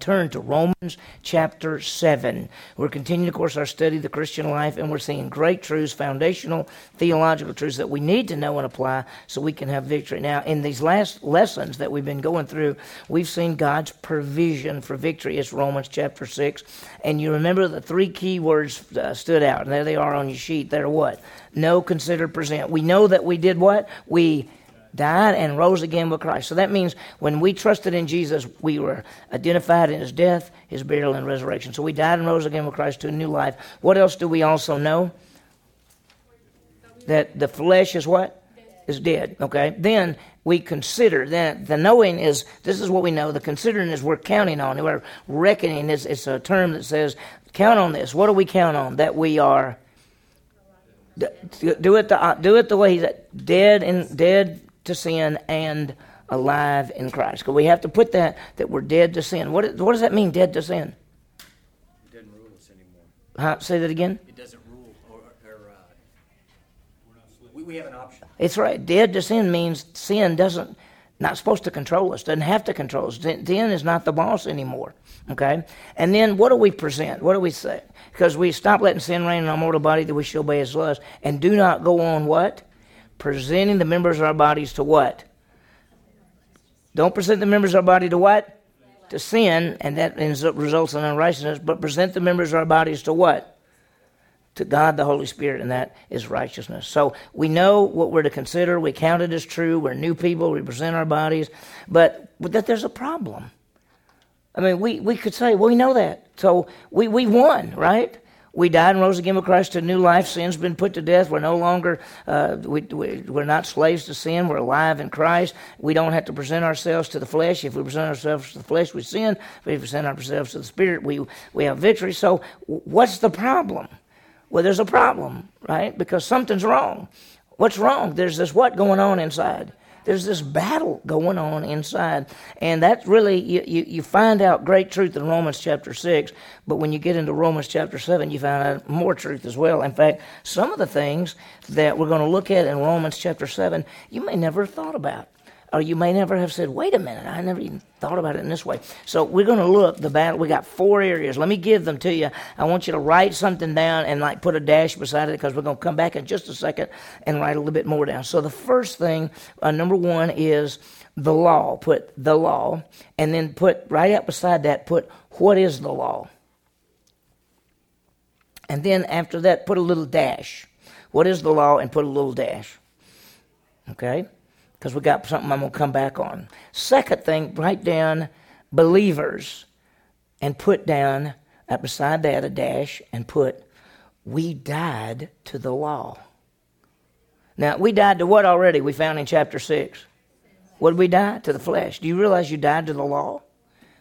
turn to Romans chapter 7. We're continuing, of course, our study of the Christian life, and we're seeing great truths, foundational theological truths that we need to know and apply so we can have victory. Now, in these last lessons that we've been going through, we've seen God's provision for victory. It's Romans chapter 6. And you remember the three key words uh, stood out, and there they are on your sheet. They're what? Know, consider, present. We know that we did what? We died and rose again with Christ. So that means when we trusted in Jesus, we were identified in his death, his burial, and resurrection. So we died and rose again with Christ to a new life. What else do we also know? That the flesh is what? Is dead. Okay? Then we consider. Then the knowing is this is what we know. The considering is we're counting on. We're reckoning it's a term that says count on this. What do we count on? That we are do it the do it the way he's dead and dead to sin and alive in Christ. Because we have to put that that we're dead to sin. What, what does that mean, dead to sin? It doesn't rule us anymore. Huh? Say that again. It doesn't rule, or, or uh, we, we have an option. It's right. Dead to sin means sin doesn't not supposed to control us. Doesn't have to control us. Sin is not the boss anymore. Okay. And then what do we present? What do we say? Because we stop letting sin reign in our mortal body that we shall obey His lust, and do not go on what presenting the members of our bodies to what? Don't present the members of our body to what? To sin, and that results in unrighteousness, but present the members of our bodies to what? To God the Holy Spirit, and that is righteousness. So we know what we're to consider. We count it as true. We're new people. We present our bodies. But, but that there's a problem. I mean, we, we could say, well, we know that. So we, we won, right? We died and rose again with Christ to new life. Sin's been put to death. We're no longer, uh, we, we, we're not slaves to sin. We're alive in Christ. We don't have to present ourselves to the flesh. If we present ourselves to the flesh, we sin. If we present ourselves to the Spirit, we, we have victory. So, what's the problem? Well, there's a problem, right? Because something's wrong. What's wrong? There's this what going on inside there's this battle going on inside. And that's really, you, you, you, find out great truth in Romans chapter 6, but when you get into Romans chapter 7, you find out more truth as well. In fact, some of the things that we're going to look at in Romans chapter 7, you may never have thought about or you may never have said, wait a minute, I never even thought about it in this way. So we're going to look the battle. We got four areas. Let me give them to you. I want you to write something down and like put a dash beside it because we're going to come back in just a second and write a little bit more down. So the first thing, uh, number one, is the law. Put the law, and then put right up beside that, put what is the law. And then after that, put a little dash. What is the law? And put a little dash. Okay? Because we got something I'm going to come back on. Second thing, write down believers and put down uh, beside that a dash and put, we died to the law. Now, we died to what already? We found in chapter 6. What did we die? To the flesh. Do you realize you died to the law?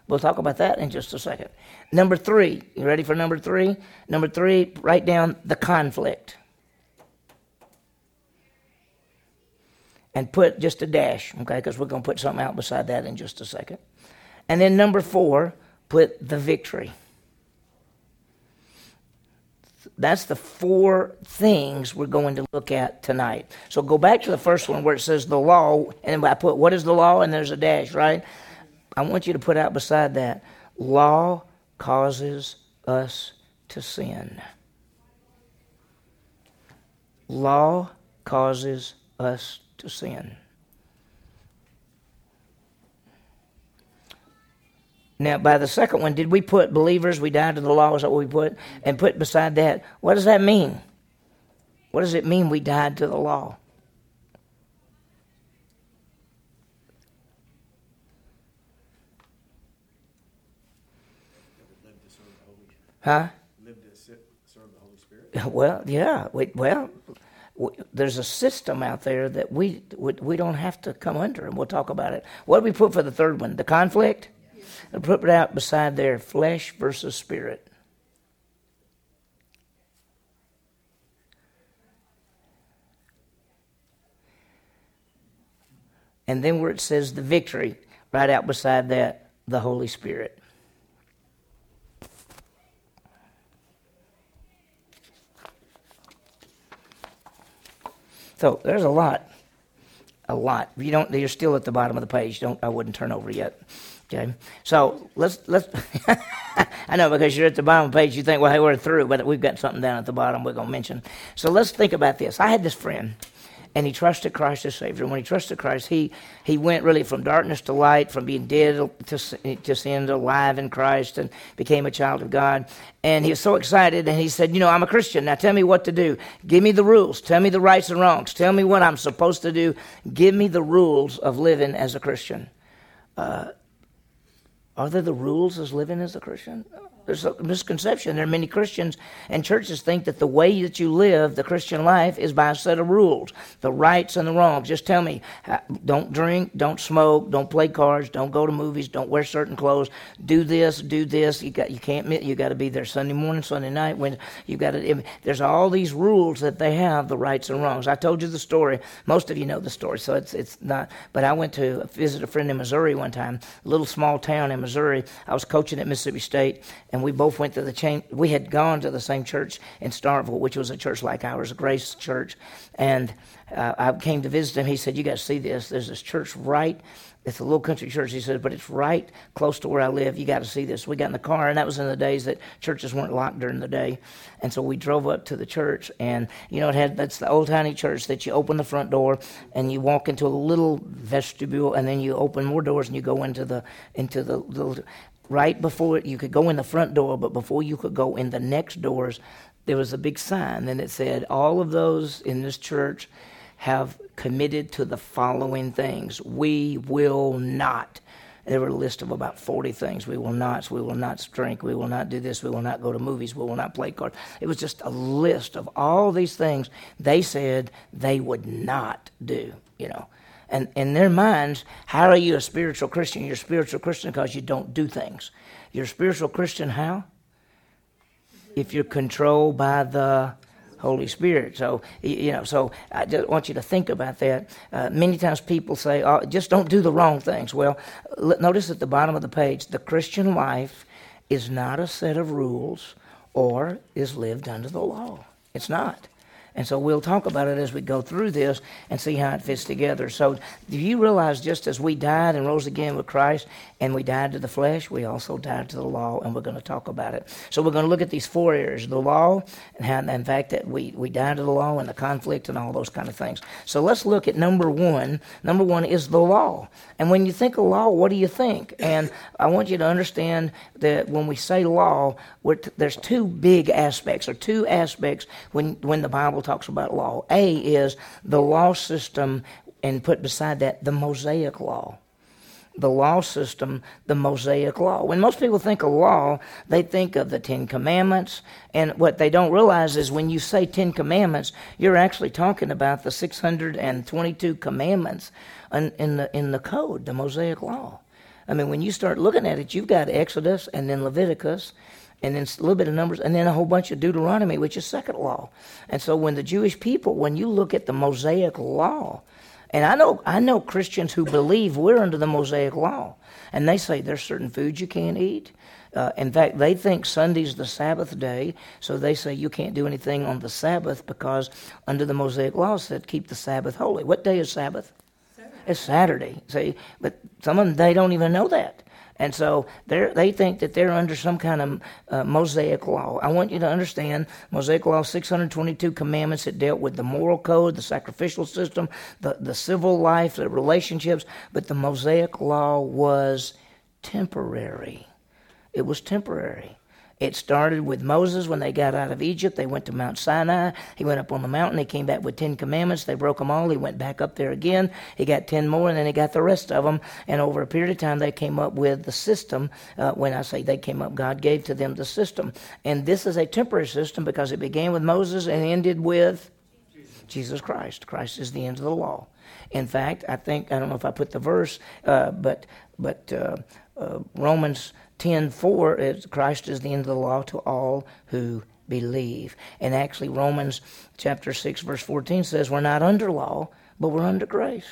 We'll talk about that in just a second. Number three. You ready for number three? Number three, write down the conflict. And put just a dash, okay, because we're going to put something out beside that in just a second. And then number four, put the victory. That's the four things we're going to look at tonight. So go back to the first one where it says the law, and I put what is the law, and there's a dash, right? I want you to put out beside that law causes us to sin. Law causes us to sin. Now, by the second one, did we put believers, we died to the law, is that what we put? And put beside that, what does that mean? What does it mean we died to the law? Huh? Live to serve the Holy Spirit. Well, yeah. well, there's a system out there that we, we don't have to come under, and we'll talk about it. What do we put for the third one? The conflict? Put it out beside there flesh versus spirit. And then where it says the victory, right out beside that, the Holy Spirit. So there's a lot. a lot. You don't. You're still at the bottom of the page. Don't. I wouldn't turn over yet. Okay. So let's let's. I know because you're at the bottom of the page, you think, well, hey, we're through, but we've got something down at the bottom we're to mention. So let's think about this. I had this friend and he trusted Christ as Savior. And when he trusted Christ, he, he went really from darkness to light, from being dead to, to sin to alive in Christ, and became a child of God. And he was so excited, and he said, You know, I'm a Christian. Now tell me what to do. Give me the rules. Tell me the rights and wrongs. Tell me what I'm supposed to do. Give me the rules of living as a Christian. Uh, are there the rules as living as a Christian? There's a misconception. There are many Christians and churches think that the way that you live the Christian life is by a set of rules, the rights and the wrongs. Just tell me, don't drink, don't smoke, don't play cards, don't go to movies, don't wear certain clothes, do this, do this. You got you can't you got to be there Sunday morning, Sunday night. When you got to, there's all these rules that they have, the rights and wrongs. I told you the story. Most of you know the story, so it's it's not. But I went to visit a friend in Missouri one time, a little small town in Missouri. I was coaching at Mississippi State, and and we both went to the chain. We had gone to the same church in Starkville, which was a church like ours, Grace Church. And uh, I came to visit him. He said, "You got to see this. There's this church right. It's a little country church." He said, "But it's right close to where I live. You got to see this." We got in the car, and that was in the days that churches weren't locked during the day. And so we drove up to the church, and you know, it had that's the old tiny church that you open the front door and you walk into a little vestibule, and then you open more doors and you go into the into the little right before you could go in the front door, but before you could go in the next doors, there was a big sign, and it said, All of those in this church have committed to the following things. We will not. There were a list of about 40 things. We will not, we will not drink, we will not do this, we will not go to movies, we will not play cards. It was just a list of all these things they said they would not do, you know. And in their minds, how are you a spiritual Christian? You're a spiritual Christian because you don't do things. You're a spiritual Christian how? If you're controlled by the Holy Spirit. So, you know, so I just want you to think about that. Uh, many times people say, oh, just don't do the wrong things. Well, notice at the bottom of the page, the Christian life is not a set of rules or is lived under the law. It's not. And so we'll talk about it as we go through this and see how it fits together. So, do you realize just as we died and rose again with Christ and we died to the flesh, we also died to the law, and we're going to talk about it. So, we're going to look at these four areas the law, and how, in fact, that we, we died to the law and the conflict and all those kind of things. So, let's look at number one. Number one is the law. And when you think of law, what do you think? And I want you to understand that when we say law, t- there's two big aspects, or two aspects when, when the Bible talks about law. A is the law system, and put beside that the Mosaic law the law system, the Mosaic law. When most people think of law, they think of the Ten Commandments. And what they don't realize is when you say Ten Commandments, you're actually talking about the 622 commandments in, in the, in the code, the Mosaic law. I mean, when you start looking at it, you've got Exodus and then Leviticus and then a little bit of Numbers, and then a whole bunch of Deuteronomy, which is second law. And so when the Jewish people, when you look at the Mosaic law, and I know I know Christians who believe we're under the Mosaic law, and they say there's certain foods you can't eat. Uh, in fact, they think Sunday's the Sabbath day, so they say you can't do anything on the Sabbath because under the Mosaic law said keep the Sabbath holy. What day is Sabbath? Saturday. It's Saturday. See, but some of them they don't even know that. And so they think that they're under some kind of uh, Mosaic law. I want you to understand Mosaic law 622 commandments that dealt with the moral code, the sacrificial system, the, the civil life, the relationships, but the Mosaic law was temporary. It was temporary. It started with Moses when they got out of Egypt. They went to Mount Sinai. He went up on the mountain. He came back with 10 commandments. They broke them all. He went back up there again. He got 10 more, and then he got the rest of them. And over a period of time, they came up with the system. Uh, when I say they came up, God gave to them the system. And this is a temporary system because it began with Moses and ended with Jesus, Jesus Christ. Christ is the end of the law. In fact, I think I don't know if I put the verse, uh, but but uh, uh Romans 10 4, Christ is the end of the law to all who believe. And actually, Romans chapter 6, verse 14 says, We're not under law, but we're under grace.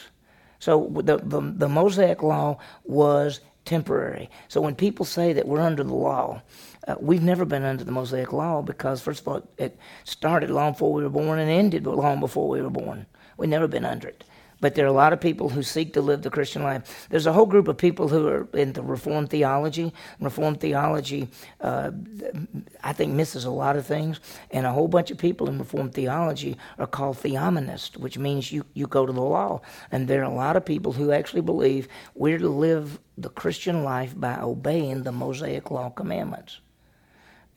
So the, the, the Mosaic law was temporary. So when people say that we're under the law, uh, we've never been under the Mosaic law because, first of all, it started long before we were born and ended long before we were born. We've never been under it but there are a lot of people who seek to live the Christian life. There's a whole group of people who are into Reformed theology. Reformed theology, uh, I think, misses a lot of things, and a whole bunch of people in Reformed theology are called theonomists, which means you, you go to the law. And there are a lot of people who actually believe we're to live the Christian life by obeying the Mosaic Law commandments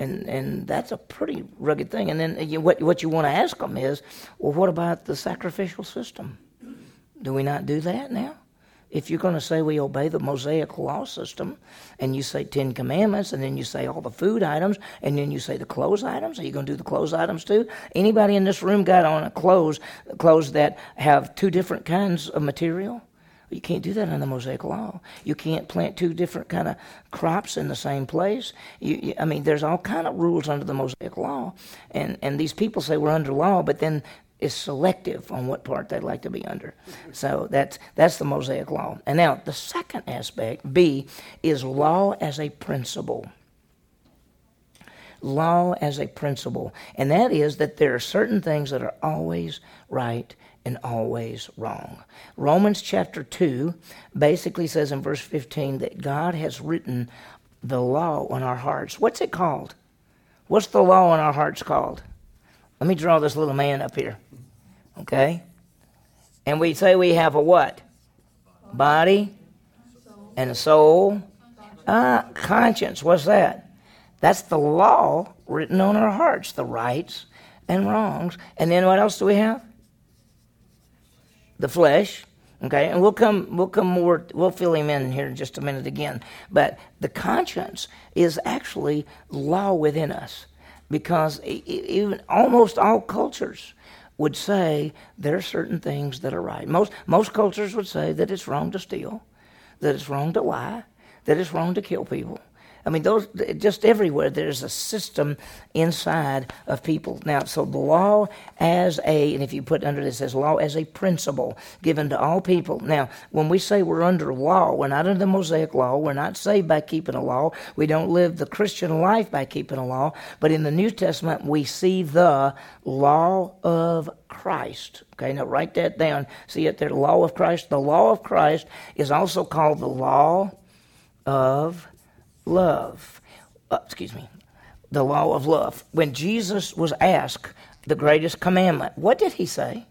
and and that's a pretty rugged thing. And then you, what what you want to ask them is, well, what about the sacrificial system? Do we not do that now? If you're going to say we obey the Mosaic law system, and you say Ten Commandments, and then you say all the food items, and then you say the clothes items, are you going to do the clothes items too? Anybody in this room got on a clothes clothes that have two different kinds of material? You can't do that in the Mosaic Law. You can't plant two different kind of crops in the same place. You, you, I mean, there's all kind of rules under the Mosaic Law, and and these people say we're under law, but then is selective on what part they'd like to be under. So that's that's the Mosaic law. And now the second aspect, B, is law as a principle. Law as a principle. And that is that there are certain things that are always right and always wrong. Romans chapter 2 basically says in verse 15 that God has written the law on our hearts. What's it called? What's the law on our hearts called? Let me draw this little man up here. Okay? And we say we have a what? Body and a soul. Ah, conscience. What's that? That's the law written on our hearts, the rights and wrongs. And then what else do we have? The flesh. Okay, and we'll come we'll come more we'll fill him in here in just a minute again. But the conscience is actually law within us because even almost all cultures would say there are certain things that are right. Most most cultures would say that it's wrong to steal, that it's wrong to lie, that it's wrong to kill people. I mean, those just everywhere. There's a system inside of people. Now, so the law as a, and if you put under this as law as a principle given to all people. Now, when we say we're under law, we're not under the Mosaic law. We're not saved by keeping a law. We don't live the Christian life by keeping a law. But in the New Testament, we see the law of Christ. Okay, now write that down. See it there, the law of Christ. The law of Christ is also called the law of love. Uh, excuse me, the law of love. When Jesus was asked the greatest commandment, what did he say?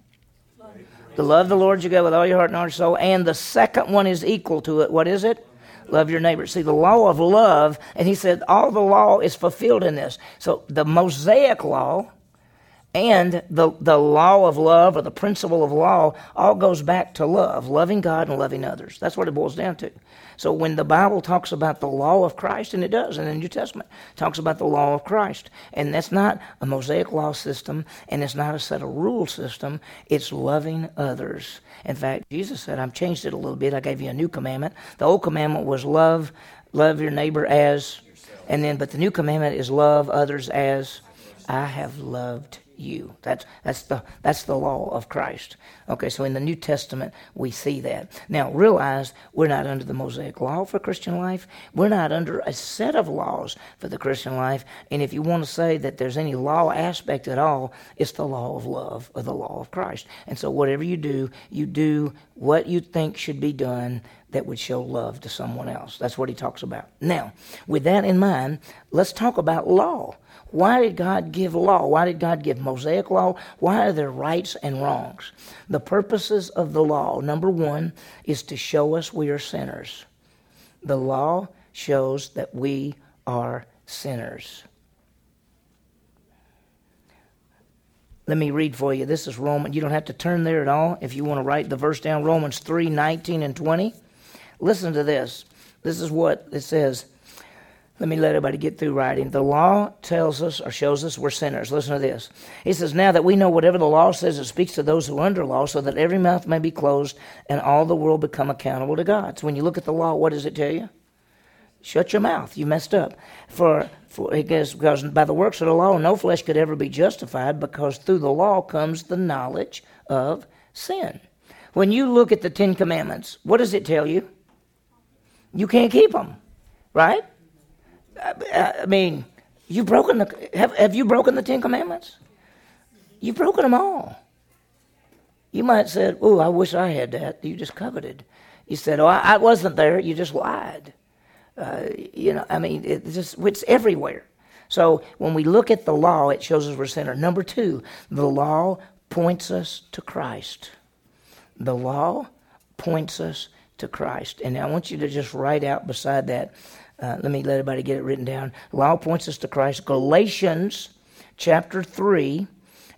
Love. To love the Lord your God with all your heart and all your soul. And the second one is equal to it. What is it? Love your neighbor. See, the law of love, and he said all the law is fulfilled in this. So the Mosaic law and the, the law of love or the principle of law all goes back to love, loving God and loving others. That's what it boils down to. So when the Bible talks about the law of Christ, and it does in the New Testament, talks about the law of Christ. And that's not a Mosaic law system, and it's not a set of rule system. It's loving others. In fact, Jesus said, I've changed it a little bit. I gave you a new commandment. The old commandment was love, love your neighbor as, and then, but the new commandment is love others as I have loved you. That's that's the that's the law of Christ. Okay, so in the New Testament we see that. Now realize we're not under the Mosaic law for Christian life. We're not under a set of laws for the Christian life. And if you want to say that there's any law aspect at all, it's the law of love or the law of Christ. And so whatever you do, you do what you think should be done that would show love to someone else. That's what he talks about. Now, with that in mind, let's talk about law. Why did God give law? Why did God give Mosaic law? Why are there rights and wrongs? The purposes of the law, number one, is to show us we are sinners. The law shows that we are sinners. Let me read for you. This is Romans. You don't have to turn there at all if you want to write the verse down. Romans 3 19 and 20. Listen to this. This is what it says. Let me let everybody get through writing. The law tells us or shows us we're sinners. Listen to this. He says, Now that we know whatever the law says, it speaks to those who are under law, so that every mouth may be closed and all the world become accountable to God. So when you look at the law, what does it tell you? Shut your mouth. You messed up. For, for because, because by the works of the law, no flesh could ever be justified, because through the law comes the knowledge of sin. When you look at the Ten Commandments, what does it tell you? You can't keep them, right? I mean, you've broken the have, have you broken the Ten Commandments? You've broken them all. You might said, Oh, I wish I had that. You just coveted. You said, Oh, I, I wasn't there. You just lied. Uh, you know, I mean, it's just it's everywhere. So when we look at the law, it shows us we're sinner. Number two, the law points us to Christ. The law points us to Christ. And I want you to just write out beside that. Uh, let me let everybody get it written down. Law points us to Christ. Galatians chapter 3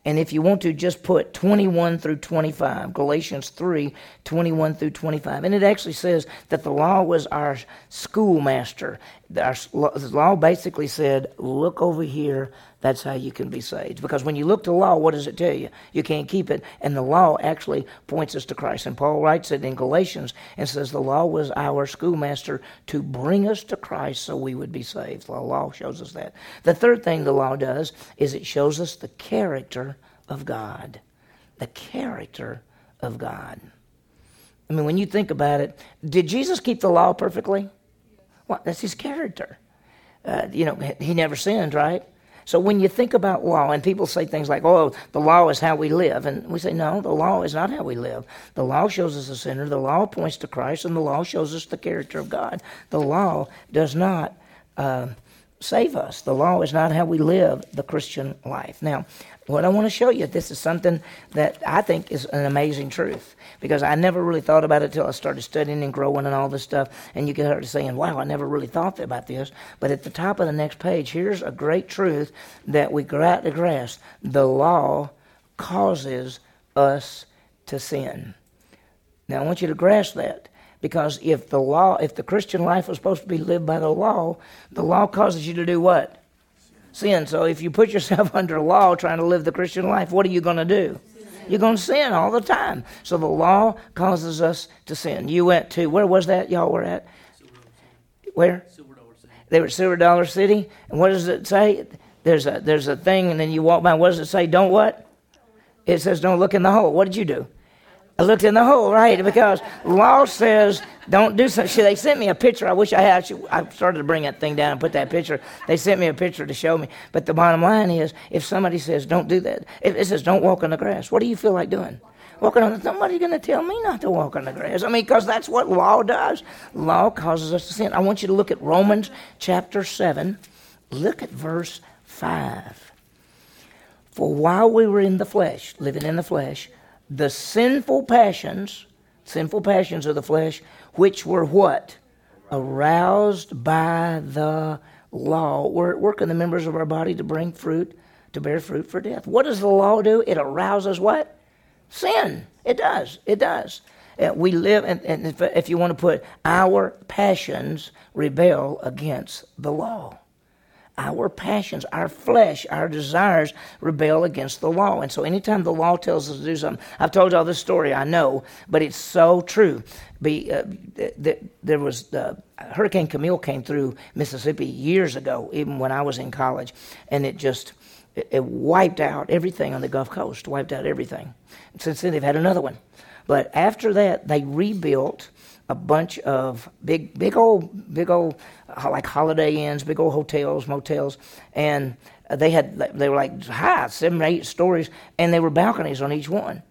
and if you want to, just put 21 through 25, Galatians 3 21 through 25. And it actually says that the law was our schoolmaster. Our, law basically said, look over here, that's how you can be saved. Because when you look to the law, what does it tell you? You can't keep it. And the law actually points us to Christ. And Paul writes it in Galatians and says the law was our schoolmaster to bring us to Christ so we would be saved. The law shows us that. The third thing the law does is it shows us the character of God. The character of God. I mean, when you think about it, did Jesus keep the law perfectly? Well, that's his character. Uh, you know, he never sinned, right? So when you think about law, and people say things like, oh, the law is how we live, and we say, no, the law is not how we live. The law shows us a sinner, the law points to Christ, and the law shows us the character of God. The law does not uh, save us. The law is not how we live the Christian life. Now, what I want to show you, this is something that I think is an amazing truth because I never really thought about it till I started studying and growing and all this stuff. And you get her saying, wow, I never really thought about this. But at the top of the next page, here's a great truth that we got to grasp. The law causes us to sin. Now, I want you to grasp that. Because if the law, if the Christian life was supposed to be lived by the law, the law causes you to do what? sin. So if you put yourself under law trying to live the Christian life, what are you going to do? You're going to sin all the time. So the law causes us to sin. You went to, where was that y'all were at? Where? They were at Silver Dollar City. And what does it say? There's a, there's a thing, and then you walk by. What does it say? Don't what? It says, don't look in the hole. What did you do? I looked in the hole, right? Because law says don't do something. They sent me a picture. I wish I had. I started to bring that thing down and put that picture. They sent me a picture to show me. But the bottom line is, if somebody says don't do that, if it says don't walk on the grass, what do you feel like doing? Walking on. The, somebody's going to tell me not to walk on the grass. I mean, because that's what law does. Law causes us to sin. I want you to look at Romans chapter seven. Look at verse five. For while we were in the flesh, living in the flesh the sinful passions, sinful passions of the flesh, which were what? Aroused by the law. We're at work in the members of our body to bring fruit, to bear fruit for death. What does the law do? It arouses what? Sin. It does. It does. Uh, we live, and, and if, if you want to put, our passions rebel against the law our passions, our flesh, our desires rebel against the law. And so anytime the law tells us to do something, I've told y'all this story, I know, but it's so true. Be, uh, th- th- there was Hurricane Camille came through Mississippi years ago, even when I was in college, and it just it, it wiped out everything on the Gulf Coast, wiped out everything. And since then, they've had another one. But after that, they rebuilt a bunch of big, big old, big old, like Holiday Inns, big old hotels, motels, and they had they were like high, seven, eight stories, and there were balconies on each one.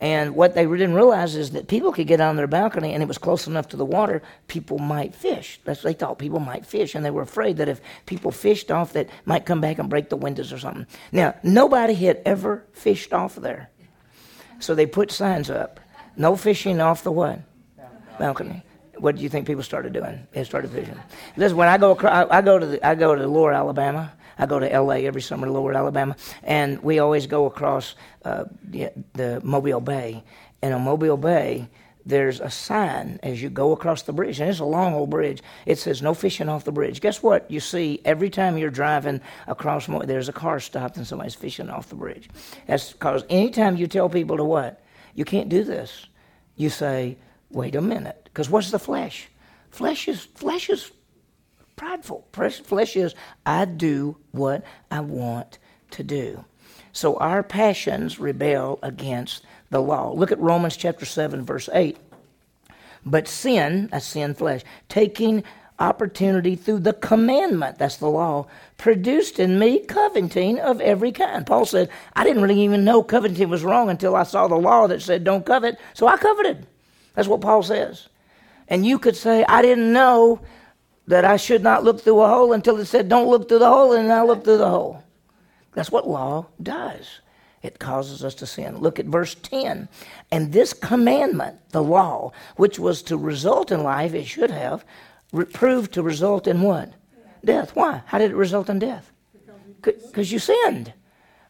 And what they didn't realize is that people could get on their balcony, and it was close enough to the water, people might fish. That's they thought people might fish, and they were afraid that if people fished off, that might come back and break the windows or something. Now, nobody had ever fished off there, so they put signs up: no fishing off the what? Balcony. What do you think people started doing? They started fishing. Listen, when I go across, I go to the, I go to Lower Alabama. I go to L.A. every summer to Lower Alabama, and we always go across uh, the, the Mobile Bay. And on Mobile Bay, there's a sign as you go across the bridge, and it's a long old bridge. It says no fishing off the bridge. Guess what? You see every time you're driving across, there's a car stopped and somebody's fishing off the bridge. That's because anytime you tell people to what, you can't do this. You say wait a minute, because what's the flesh? Flesh is flesh is prideful. Flesh is I do what I want to do. So our passions rebel against the law. Look at Romans chapter 7 verse 8. But sin, a sin flesh, taking opportunity through the commandment, that's the law, produced in me coveting of every kind. Paul said, I didn't really even know coveting was wrong until I saw the law that said don't covet, so I coveted. That's what Paul says. And you could say, I didn't know that I should not look through a hole until it said don't look through the hole, and I look through the hole. That's what law does. It causes us to sin. Look at verse 10. And this commandment, the law, which was to result in life, it should have, proved to result in what? Death. Why? How did it result in death? Because you sinned.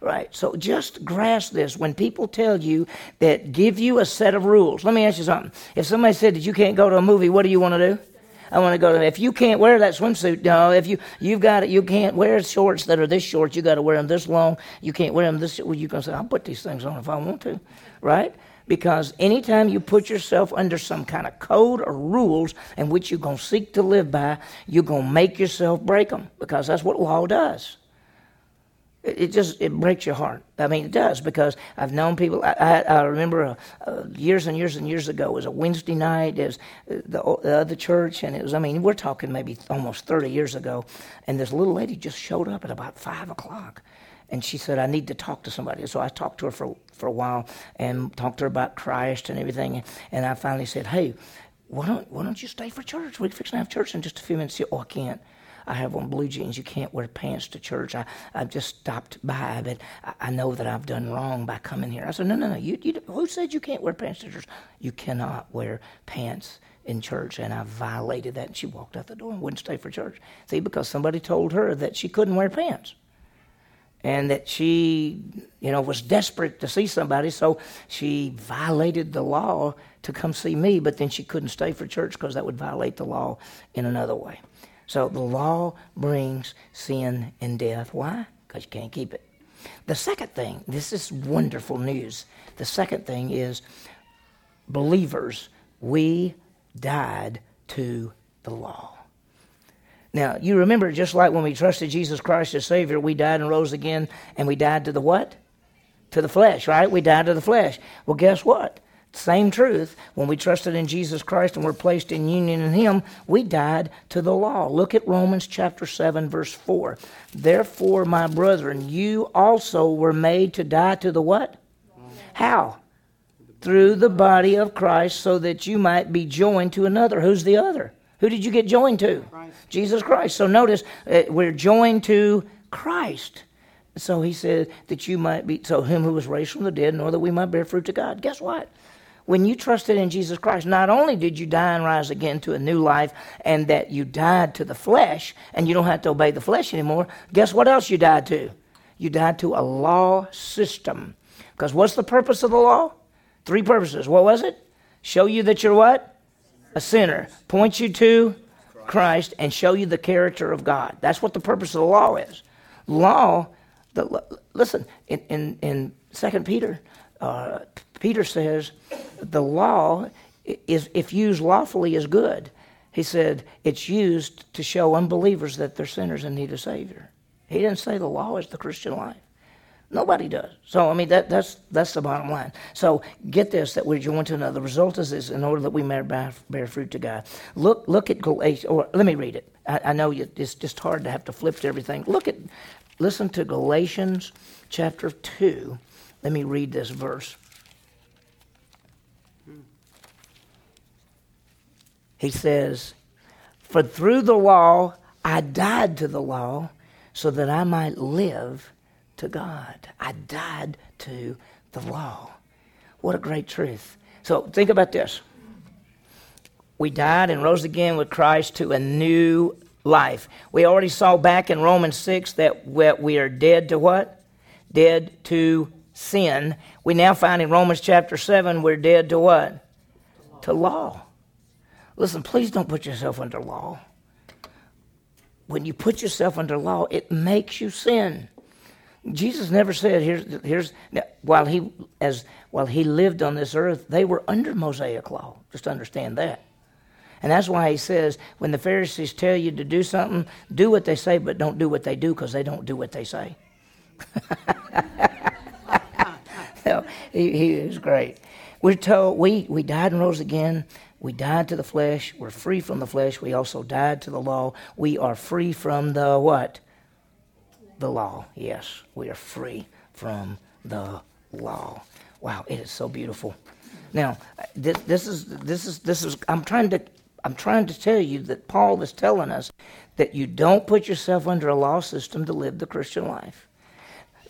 Right. So just grasp this. When people tell you that give you a set of rules, let me ask you something. If somebody said that you can't go to a movie, what do you want to do? I want to go to. If you can't wear that swimsuit, no. If you you've got it, you can't wear shorts that are this short. You got to wear them this long. You can't wear them this. Well, you can say, I'll put these things on if I want to, right? Because anytime you put yourself under some kind of code or rules in which you're to seek to live by, you're to make yourself break them because that's what law does. It, just it breaks your heart. I mean, it does because I've known people. I, I, I remember uh, uh, years and years and years ago. It was a Wednesday night. It was uh, the, the other church, and it was. I mean, we're talking maybe almost thirty years ago. And this little lady just showed up at about five o'clock, and she said, "I need to talk to somebody." So I talked to her for for a while and talked to her about Christ and everything. And I finally said, "Hey, why don't why don't you stay for church? We're fixing to have church in just a few minutes." She said, Oh, I can't. I have on blue jeans. You can't wear pants to church. I, I've just stopped by, but I, I know that I've done wrong by coming here. I said, no, no, no. You, you, who said you can't wear pants to church? You cannot wear pants in church, and I violated that. And she walked out the door and wouldn't stay for church. See, because somebody told her that she couldn't wear pants. And that she, you know, was desperate to see somebody, so she violated the law to come see me, but then she couldn't stay for church because that would violate the law in another way. So the law brings sin and death. Why? Because you can't keep it. The second thing, this is wonderful news. The second thing is believers, we died to the law. Now, you remember just like when we trusted Jesus Christ as Savior, we died and rose again, and we died to the what? To the flesh, right? We died to the flesh. Well, guess what? Same truth. When we trusted in Jesus Christ and were placed in union in Him, we died to the law. Look at Romans chapter 7, verse 4. Therefore, my brethren, you also were made to die to the what? How? Through the body of Christ, so that you might be joined to another. Who's the other? Who did you get joined to? Christ. Jesus Christ. So notice, uh, we're joined to Christ. So he said that you might be, so him who was raised from the dead, nor that we might bear fruit to God. Guess what? When you trusted in Jesus Christ, not only did you die and rise again to a new life and that you died to the flesh and you don't have to obey the flesh anymore, guess what else you died to? You died to a law system. Because what's the purpose of the law? Three purposes. What was it? Show you that you're what? A sinner. Point you to Christ and show you the character of God. That's what the purpose of the law is. Law, the, listen, in, in, in 2 Peter, uh, Peter says the law is, if used lawfully, is good. He said it's used to show unbelievers that they're sinners and need a Savior. He didn't say the law is the Christian life. Nobody does. So I mean that that's that's the bottom line. So get this that we're joined to another. The result is this: in order that we may bear, bear fruit to God. Look look at Galatians. Or let me read it. I, I know you, it's just hard to have to flip to everything. Look at listen to Galatians chapter two. Let me read this verse. He says, For through the law I died to the law so that I might live to God. I died to the law. What a great truth. So think about this. We died and rose again with Christ to a new life. We already saw back in Romans 6 that we are dead to what? Dead to sin. We now find in Romans chapter 7 we're dead to what? To law. Listen, please don't put yourself under law. When you put yourself under law, it makes you sin. Jesus never said, "Here's, here's." While he, as while he lived on this earth, they were under Mosaic law. Just understand that. And that's why he says, when the Pharisees tell you to do something, do what they say, but don't do what they do because they don't do what they say. no, he, he is great. We're told we, we died and rose again We died to the flesh. We're free from the flesh. We also died to the law. We are free from the what? The law. Yes, we are free from the law. Wow, it is so beautiful. Now, this, this is this is this is. I'm trying to I'm trying to tell you that Paul is telling us that you don't put yourself under a law system to live the Christian life.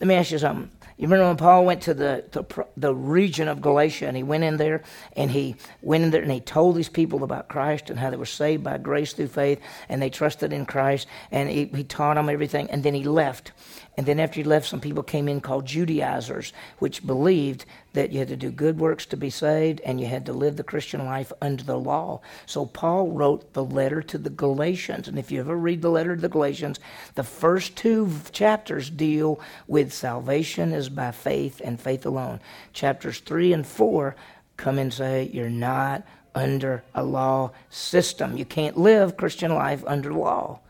Let me ask you something. You remember when Paul went to the, to the region of Galatia and he went in there and he went in there and he told these people about Christ and how they were saved by grace through faith and they trusted in Christ and he, he taught them everything and then he left. And then after he left, some people came in called Judaizers, which believed that you had to do good works to be saved and you had to live the Christian life under the law. So Paul wrote the letter to the Galatians. And if you ever read the letter to the Galatians, the first two chapters deal with salvation is by faith and faith alone. Chapters three and four come and say you're not under a law system. You can't live Christian life under law.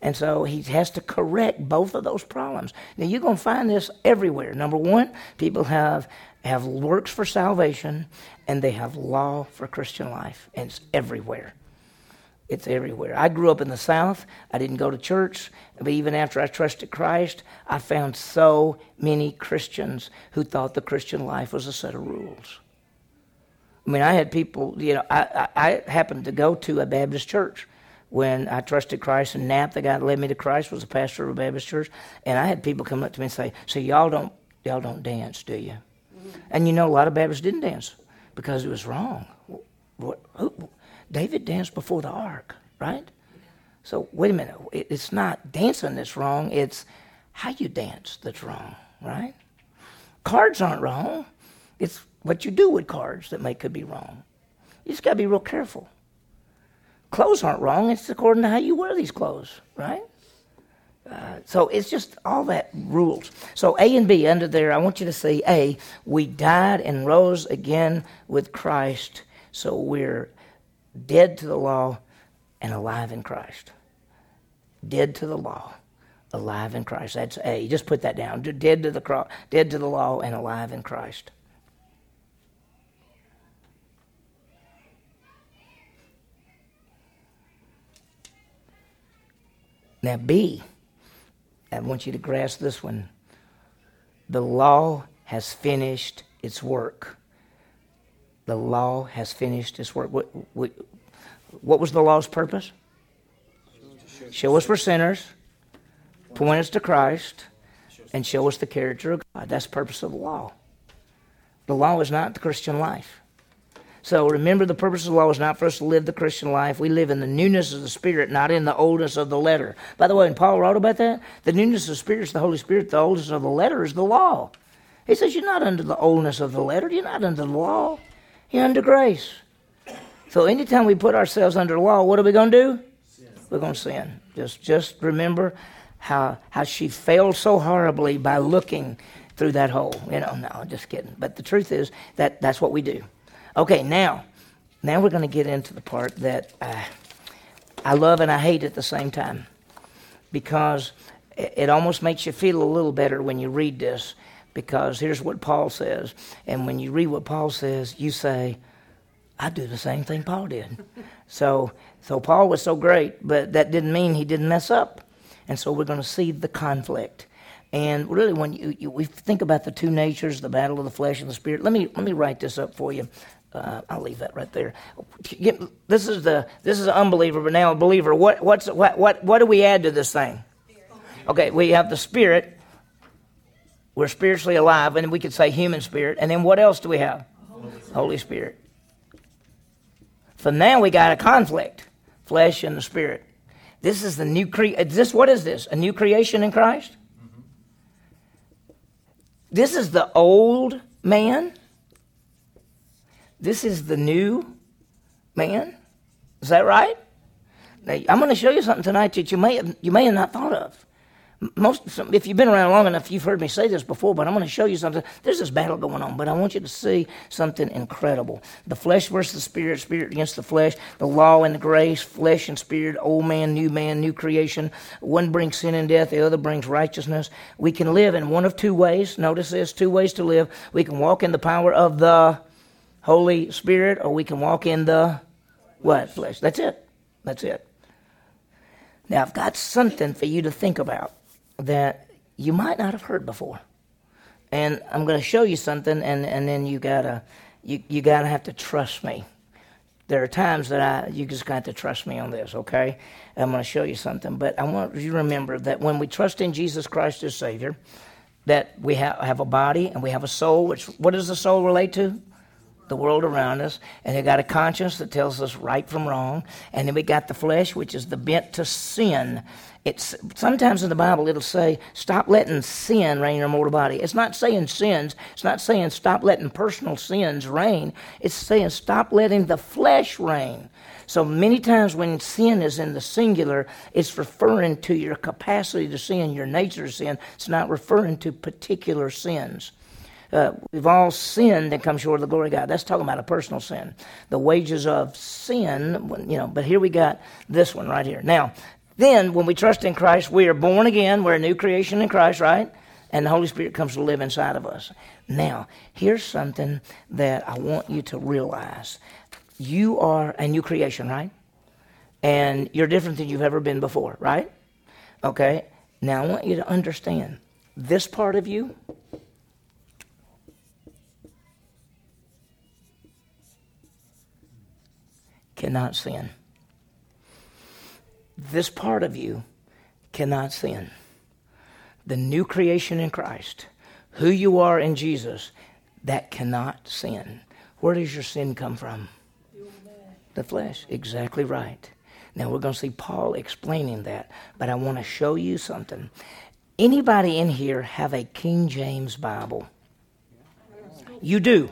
And so he has to correct both of those problems. Now you're going to find this everywhere. Number one, people have have works for salvation and they have law for Christian life. And it's everywhere. It's everywhere. I grew up in the South. I didn't go to church. But even after I trusted Christ, I found so many Christians who thought the Christian life was a set of rules. I mean, I had people, you know, I, I, I happened to go to a Baptist church when I trusted Christ. And Knapp, the guy that led me to Christ, was a pastor of a Baptist church. And I had people come up to me and say, "So y'all don't y'all don't dance, do you?" And you know, a lot of Baptists didn't dance because it was wrong. What, who, David danced before the ark, right? So wait a minute. It's not dancing that's wrong. It's how you dance that's wrong, right? Cards aren't wrong. It's what you do with cards that may could be wrong. You just got to be real careful clothes aren't wrong. It's according to how you wear these clothes, right? Uh, so it's just all that rules. So A and B under there, I want you to see A, we died and rose again with Christ, so we're dead to the law and alive in Christ. Dead to the law, alive in Christ. That's A. Just put that down. Dead to the cross, dead to the law and alive in Christ. Now, B, I want you to grasp this one. The law has finished its work. The law has finished its work. What, what, what was the law's purpose? Show us we're sinners, point us to Christ, and show us the character of God. That's the purpose of the law. The law is not the Christian life. So remember, the purpose of the law is not for us to live the Christian life. We live in the newness of the Spirit, not in the oldness of the letter. By the way, when Paul wrote about that, the newness of the Spirit is the Holy Spirit. The oldness of the letter is the law. He says, You're not under the oldness of the letter. You're not under the law. You're under grace. So anytime we put ourselves under law, what are we going to do? Sin. We're going to sin. Just, just remember how, how she failed so horribly by looking through that hole. You know, no, just kidding. But the truth is that that's what we do. Okay, now, now we're going to get into the part that I love and I hate at the same time because it almost makes you feel a little better when you read this because here's what Paul says. And when you read what Paul says, you say, I do the same thing Paul did. so, so Paul was so great, but that didn't mean he didn't mess up. And so we're going to see the conflict. And really, when you, you, we think about the two natures, the battle of the flesh and the spirit, let me let me write this up for you. Uh, I'll leave that right there. This is the this is an unbeliever, but now a believer. What what's what what what do we add to this thing? Okay, we have the spirit. We're spiritually alive, and we could say human spirit. And then what else do we have? Holy Spirit. Holy spirit. So now we got a conflict, flesh and the spirit. This is the new cre. This what is this? A new creation in Christ. Mm-hmm. This is the old man this is the new man. Is that right? Now, I'm going to show you something tonight that you may have, you may have not thought of. Most, if you've been around long enough, you've heard me say this before, but I'm going to show you something. There's this battle going on, but I want you to see something incredible. The flesh versus the spirit, spirit against the flesh, the law and the grace, flesh and spirit, old man, new man, new creation. One brings sin and death, the other brings righteousness. We can live in one of two ways. Notice this two ways to live. We can walk in the power of the Holy Spirit, or we can walk in the What? Flesh. That's it. That's it. Now, I've got something for you to think about that you might not have heard before. And I'm going to show you something, and, and then you gotta you, you gotta have to trust me. There are times that I you just got to trust me on this, okay? I'm going to show you something, but I want you to remember that when we trust in Jesus Christ as Savior, that we have, have a body and we have a soul. Which what does the soul relate to? The world around us, and they got a conscience that tells us right from wrong, and then we got the flesh, which is the bent to sin. It's sometimes in the Bible it'll say, "Stop letting sin reign in your mortal body." It's not saying sins. It's not saying stop letting personal sins reign. It's saying stop letting the flesh reign. So many times when sin is in the singular, it's referring to your capacity to sin, your nature to sin. It's not referring to particular sins. Uh, we've all sinned and come short of the glory of God. That's talking about a personal sin. The wages of sin, you know, but here we got this one right here. Now, then when we trust in Christ, we are born again. We're a new creation in Christ, right? And the Holy Spirit comes to live inside of us. Now, here's something that I want you to realize. You are a new creation, right? And you're different than you've ever been before, right? Okay? Now, I want you to understand this part of you cannot sin. This part of you cannot sin. The new creation in Christ, who you are in Jesus, that cannot sin. Where does your sin come from? The flesh. Exactly right. Now we're going to see Paul explaining that, but I want to show you something. Anybody in here have a King James Bible? You do.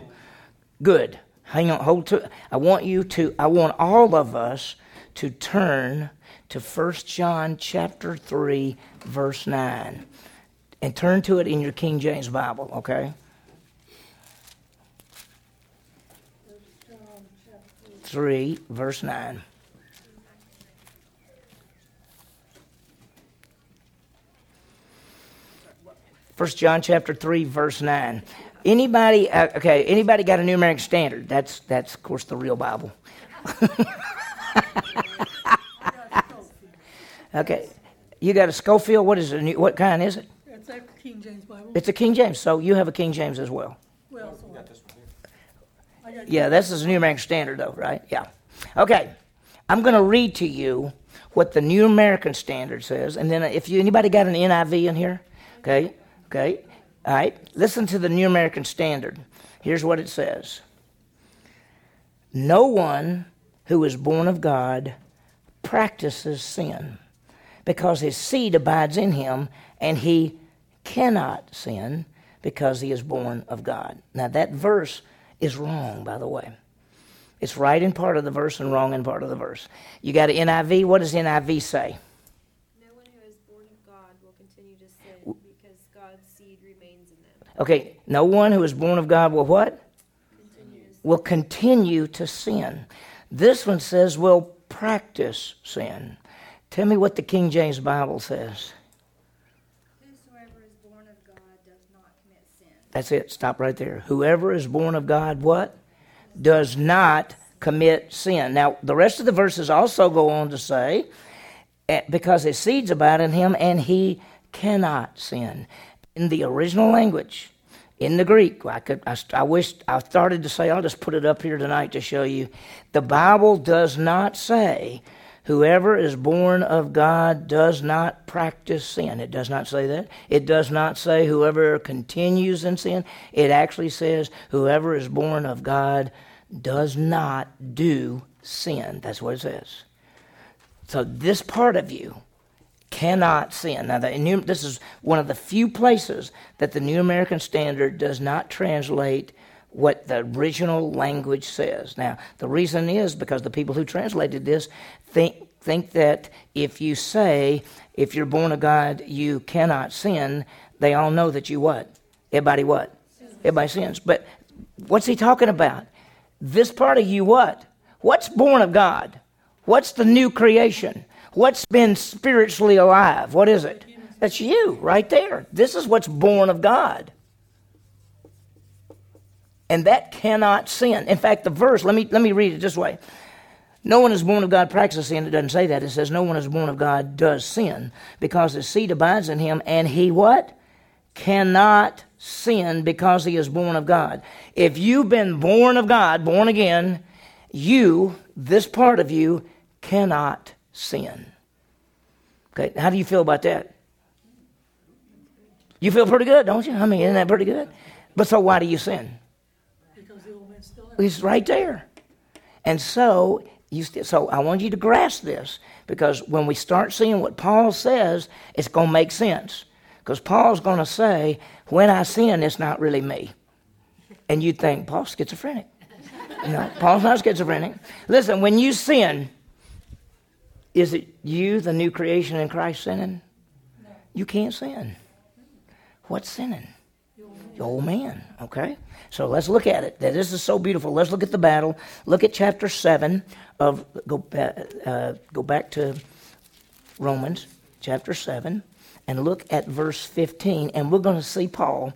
Good. Hang on, hold to. I want you to, I want all of us to turn to 1 John chapter 3, verse 9. And turn to it in your King James Bible, okay? Three, verse nine. First John chapter three, verse nine. Anybody, uh, okay, anybody got a New American Standard? That's, that's of course, the real Bible. okay. You got a Scofield. What is it? What kind is it? It's a King James Bible. It's a King James, so you have a King James as well. Well, I got Yeah, this is a New American Standard, though, right? Yeah. Okay. I'm going to read to you what the New American Standard says, and then if you anybody got an NIV in here, okay, okay, all right, listen to the New American Standard. Here's what it says No one who is born of God practices sin because his seed abides in him and he cannot sin because he is born of God. Now, that verse is wrong, by the way. It's right in part of the verse and wrong in part of the verse. You got an NIV. What does NIV say? No one who is born of God will continue to sin because God's seed remains in them. Okay, no one who is born of God will what? Continues. Will continue to sin. This one says will practice sin. Tell me what the King James Bible says. Whosoever is born of God does not commit sin. That's it. Stop right there. Whoever is born of God, what? Does not commit sin. Now, the rest of the verses also go on to say, eh, because his seeds abide in him and he cannot sin. In the original language, in the Greek, I, could, I, I wish I started to say, I'll just put it up here tonight to show you. The Bible does not say, whoever is born of God does not practice sin. It does not say that. It does not say whoever continues in sin. It actually says whoever is born of God does not do sin. That's what it says. So this part of you cannot sin. Now, the this is one of the few places that the New American Standard does not translate what the original language says. Now, the reason is because the people who translated this think think that if you say if you're born of God you cannot sin, they all know that you what? Everybody what? Everybody sins. But what's he talking about? This part of you what? What's born of God? What's the new creation? What's been spiritually alive? What is it? That's you right there. This is what's born of God. And that cannot sin. In fact, the verse, let me let me read it this way. No one is born of God practices sin. It doesn't say that. It says no one is born of God does sin because his seed abides in him and he what? Cannot sin because he is born of God. If you've been born of God, born again, you, this part of you, cannot sin. Okay, how do you feel about that? You feel pretty good, don't you? I mean, isn't that pretty good? But so why do you sin? Because the old man's still there. He's right there. And so, you st- so I want you to grasp this because when we start seeing what Paul says, it's going to make sense. Because Paul's going to say, when I sin, it's not really me. And you'd think, Paul's schizophrenic. No, Paul's not schizophrenic. Listen, when you sin, is it you, the new creation in Christ, sinning? You can't sin. What's sinning? The old man. Okay? So let's look at it. This is so beautiful. Let's look at the battle. Look at chapter 7 of, go, uh, go back to Romans chapter 7 and look at verse 15. And we're going to see Paul.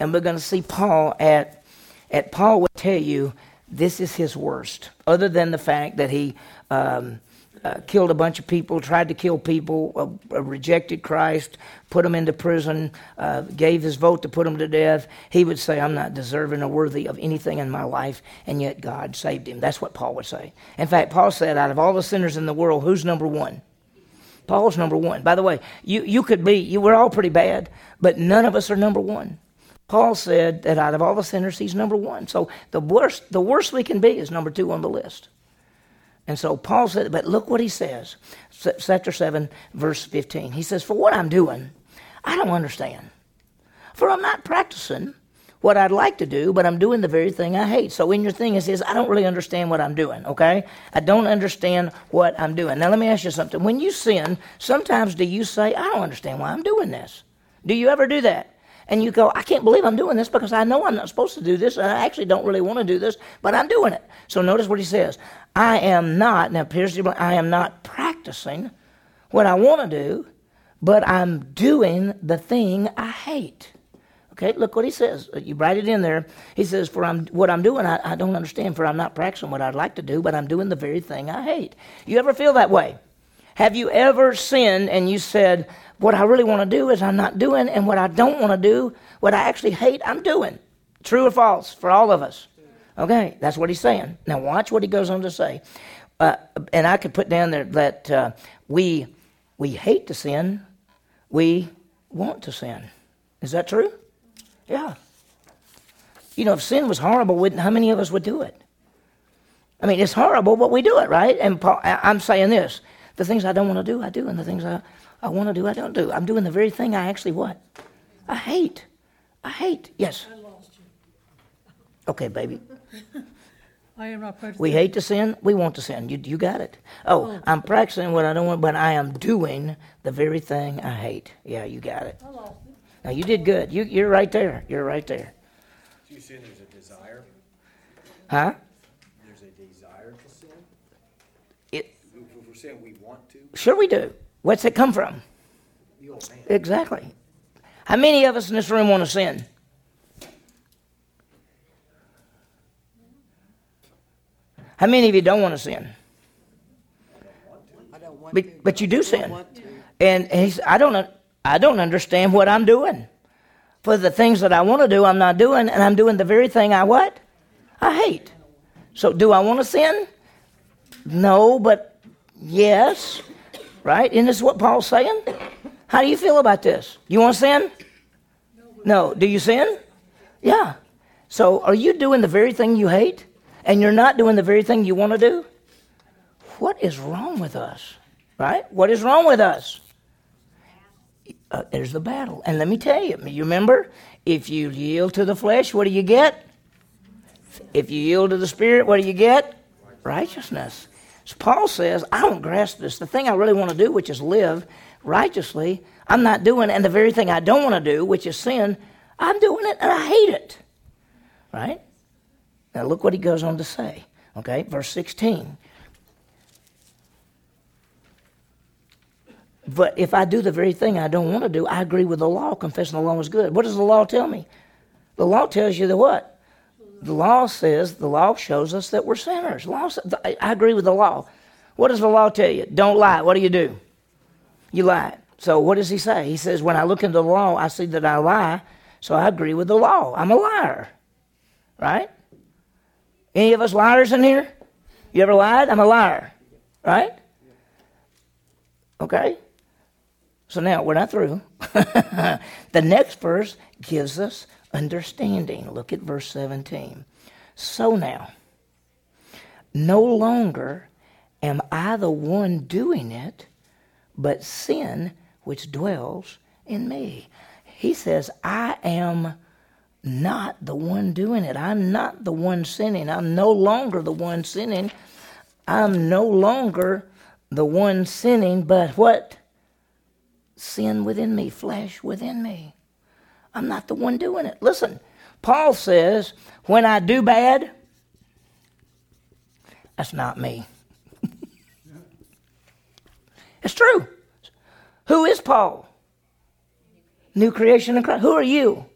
And we're going to see Paul at, at Paul will tell you this is his worst, other than the fact that he. Um, uh, killed a bunch of people, tried to kill people, uh, uh, rejected Christ, put him into prison, uh, gave his vote to put him to death, he would say, I'm not deserving or worthy of anything in my life, and yet God saved him. That's what Paul would say. In fact, Paul said, out of all the sinners in the world, who's number one? Paul's number one. By the way, you, you could be, you, we're all pretty bad, but none of us are number one. Paul said that out of all the sinners, he's number one. So the worst, the worst we can be is number two on the list. And so Paul said, but look what he says. Chapter 7, verse 15. He says, For what I'm doing, I don't understand. For I'm not practicing what I'd like to do, but I'm doing the very thing I hate. So in your thing, it says, I don't really understand what I'm doing, okay? I don't understand what I'm doing. Now let me ask you something. When you sin, sometimes do you say, I don't understand why I'm doing this? Do you ever do that? And you go, I can't believe I'm doing this because I know I'm not supposed to do this, and I actually don't really want to do this, but I'm doing it. So notice what he says. I am not, now the, I am not practicing what I want to do, but I'm doing the thing I hate. Okay, look what he says. Uh, you write it in there. He says, For I'm, what I'm doing, I, I don't understand, for I'm not practicing what I'd like to do, but I'm doing the very thing I hate. You ever feel that way? Have you ever sinned and you said, what I really want to do is I'm not doing, and what I don't want to do, what I actually hate, I'm doing. True or false for all of us? Okay, that's what he's saying. Now watch what he goes on to say. Uh, and I could put down there that uh, we we hate to sin, we want to sin. Is that true? Yeah. You know, if sin was horrible, how many of us would do it? I mean, it's horrible, but we do it, right? And Paul, I'm saying this: the things I don't want to do, I do, and the things I I want to do, I don't do. I'm doing the very thing I actually what? I hate. I hate. Yes. I lost you. Okay, baby. I am not practicing. We hate to sin. We want to sin. You, you got it. Oh, oh, I'm practicing what I don't want, but I am doing the very thing I hate. Yeah, you got it. I lost it. Now you did good. You, you're right there. You're right there. Do you say there's a desire? Huh? There's a desire to sin? It, If we're saying we want to, sure we do. What's it come from? Exactly. How many of us in this room want to sin? How many of you don't want to sin? Want But, to. but you do sin. And, and he's, I don't, I don't understand what I'm doing. For the things that I want to do, I'm not doing, and I'm doing the very thing I what? I hate. So do I want to sin? No, but yes. Right? Isn't this what Paul's saying? How do you feel about this? You want to sin? No. Do you sin? Yeah. So are you doing the very thing you hate? And you're not doing the very thing you want to do? What is wrong with us? Right? What is wrong with us? Uh, there's the battle. And let me tell you, you remember? If you yield to the flesh, what do you get? If you yield to the spirit, what do you get? Righteousness. So Paul says, I don't grasp this. The thing I really want to do, which is live righteously, I'm not doing. And the very thing I don't want to do, which is sin, I'm doing it and I hate it. Right? Now look what he goes on to say. Okay, verse 16. But if I do the very thing I don't want to do, I agree with the law, confessing the law is good. What does the law tell me? The law tells you that what? The law says, the law shows us that we're sinners. Law, I agree with the law. What does the law tell you? Don't lie. What do you do? You lie. So what does he say? He says, when I look into the law, I see that I lie, so I agree with the law. I'm a liar. Right? Any of us liars in here? You ever lied? I'm a liar. Right? Okay? So now we're not through. the next verse gives us understanding. Look at verse 17. So now, no longer am I the one doing it, but sin which dwells in me. He says, I am not the one doing it. I'm not the one sinning. I'm no longer the one sinning. I'm no longer the one sinning, but what? Sin within me, flesh within me. I'm not the one doing it. Listen, Paul says, when I do bad, that's not me. it's true. Who is Paul? New creation in Christ. Who are you?